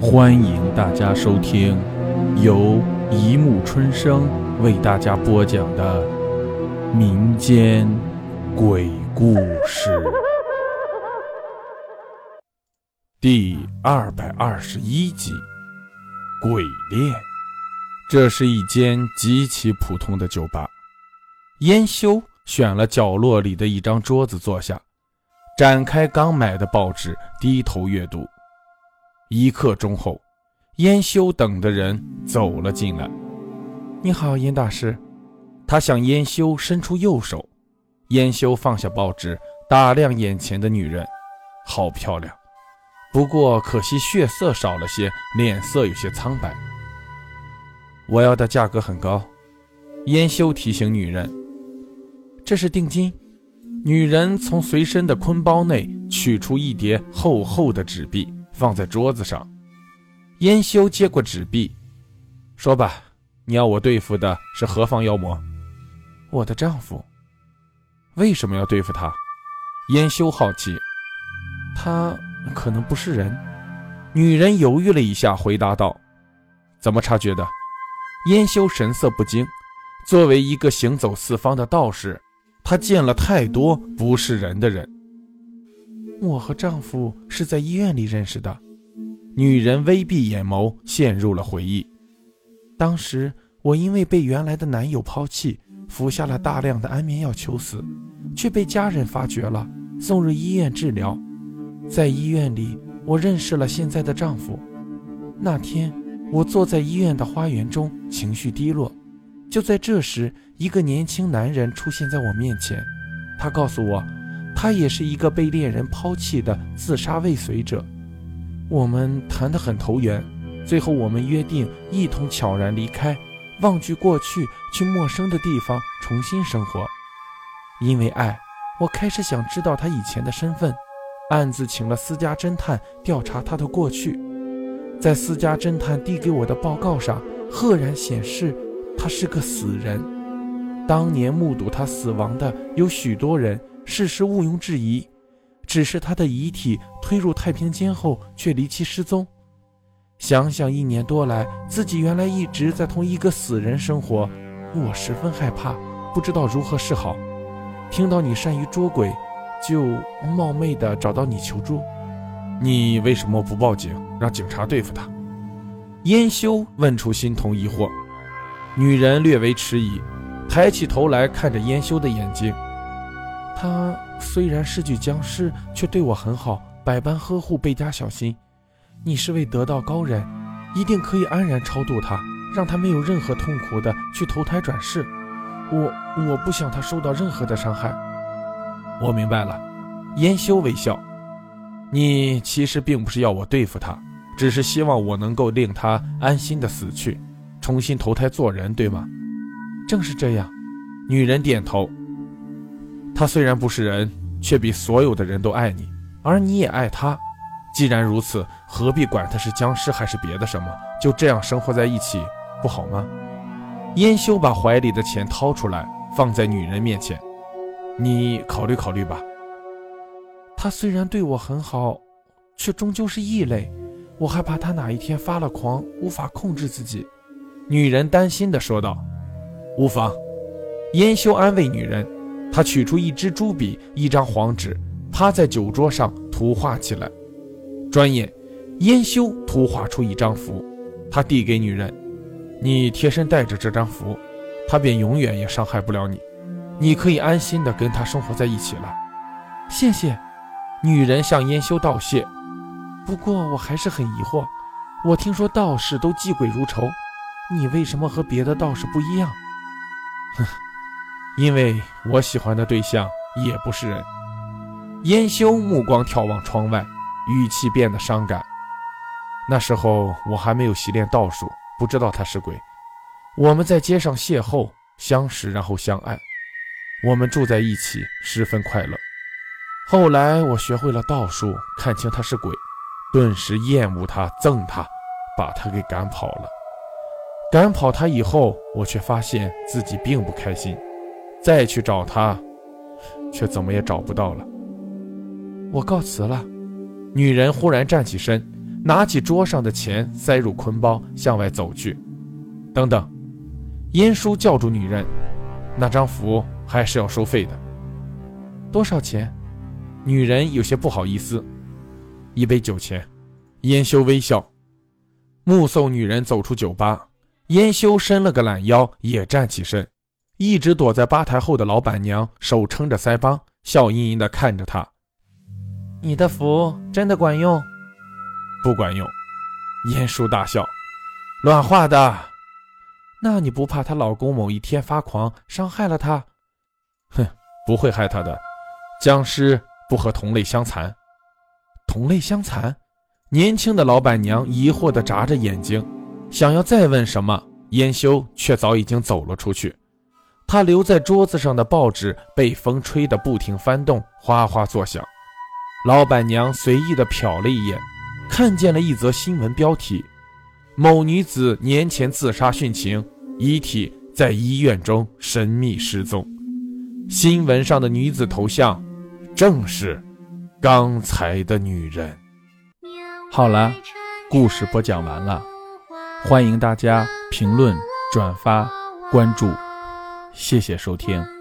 欢迎大家收听由一木春生为大家播讲的民间鬼故事第二百二十一集《鬼恋》。这是一间极其普通的酒吧。烟修选了角落里的一张桌子坐下，展开刚买的报纸，低头阅读。一刻钟后，燕修等的人走了进来。你好，燕大师。他向燕修伸出右手。燕修放下报纸，打量眼前的女人，好漂亮。不过可惜血色少了些，脸色有些苍白。我要的价格很高。燕修提醒女人：“这是定金。”女人从随身的坤包内取出一叠厚厚的纸币。放在桌子上，燕修接过纸币，说吧，你要我对付的是何方妖魔？我的丈夫。为什么要对付他？燕修好奇。他可能不是人。女人犹豫了一下，回答道：“怎么察觉的？”燕修神色不惊。作为一个行走四方的道士，他见了太多不是人的人。我和丈夫是在医院里认识的。女人微闭眼眸，陷入了回忆。当时我因为被原来的男友抛弃，服下了大量的安眠药求死，却被家人发觉了，送入医院治疗。在医院里，我认识了现在的丈夫。那天，我坐在医院的花园中，情绪低落。就在这时，一个年轻男人出现在我面前，他告诉我。他也是一个被恋人抛弃的自杀未遂者，我们谈得很投缘，最后我们约定一同悄然离开，忘记过去，去陌生的地方重新生活。因为爱，我开始想知道他以前的身份，暗自请了私家侦探调查他的过去。在私家侦探递给我的报告上，赫然显示他是个死人。当年目睹他死亡的有许多人。事实毋庸置疑，只是他的遗体推入太平间后却离奇失踪。想想一年多来，自己原来一直在同一个死人生活，我十分害怕，不知道如何是好。听到你善于捉鬼，就冒昧的找到你求助。你为什么不报警，让警察对付他？燕修问出心头疑惑。女人略微迟疑，抬起头来看着燕修的眼睛。他虽然是具僵尸，却对我很好，百般呵护，倍加小心。你是位得道高人，一定可以安然超度他，让他没有任何痛苦的去投胎转世。我我不想他受到任何的伤害。我明白了，燕修微笑。你其实并不是要我对付他，只是希望我能够令他安心的死去，重新投胎做人，对吗？正是这样。女人点头。他虽然不是人，却比所有的人都爱你，而你也爱他。既然如此，何必管他是僵尸还是别的什么？就这样生活在一起，不好吗？燕修把怀里的钱掏出来，放在女人面前。你考虑考虑吧。他虽然对我很好，却终究是异类。我害怕他哪一天发了狂，无法控制自己。女人担心地说道：“无妨。”燕修安慰女人。他取出一支朱笔，一张黄纸，趴在酒桌上涂画起来。转眼，燕修涂画出一张符，他递给女人：“你贴身带着这张符，他便永远也伤害不了你。你可以安心的跟他生活在一起了。”谢谢。女人向燕修道谢。不过我还是很疑惑，我听说道士都忌鬼如仇，你为什么和别的道士不一样？哼。因为我喜欢的对象也不是人。燕修目光眺望窗外，语气变得伤感。那时候我还没有习练道术，不知道他是鬼。我们在街上邂逅、相识，然后相爱。我们住在一起，十分快乐。后来我学会了道术，看清他是鬼，顿时厌恶他、憎他，把他给赶跑了。赶跑他以后，我却发现自己并不开心。再去找他，却怎么也找不到了。我告辞了。女人忽然站起身，拿起桌上的钱塞入坤包，向外走去。等等，燕叔叫住女人：“那张符还是要收费的。多少钱？”女人有些不好意思：“一杯酒钱。”燕修微笑，目送女人走出酒吧。燕修伸了个懒腰，也站起身。一直躲在吧台后的老板娘手撑着腮帮，笑盈盈地看着他：“你的符真的管用？不管用。”燕叔大笑：“乱画的。那你不怕她老公某一天发狂，伤害了她？哼，不会害她的。僵尸不和同类相残。同类相残？”年轻的老板娘疑惑地眨着眼睛，想要再问什么，燕修却早已经走了出去。他留在桌子上的报纸被风吹得不停翻动，哗哗作响。老板娘随意地瞟了一眼，看见了一则新闻标题：某女子年前自杀殉情，遗体在医院中神秘失踪。新闻上的女子头像，正是刚才的女人。好了，故事播讲完了，欢迎大家评论、转发、关注，谢谢收听。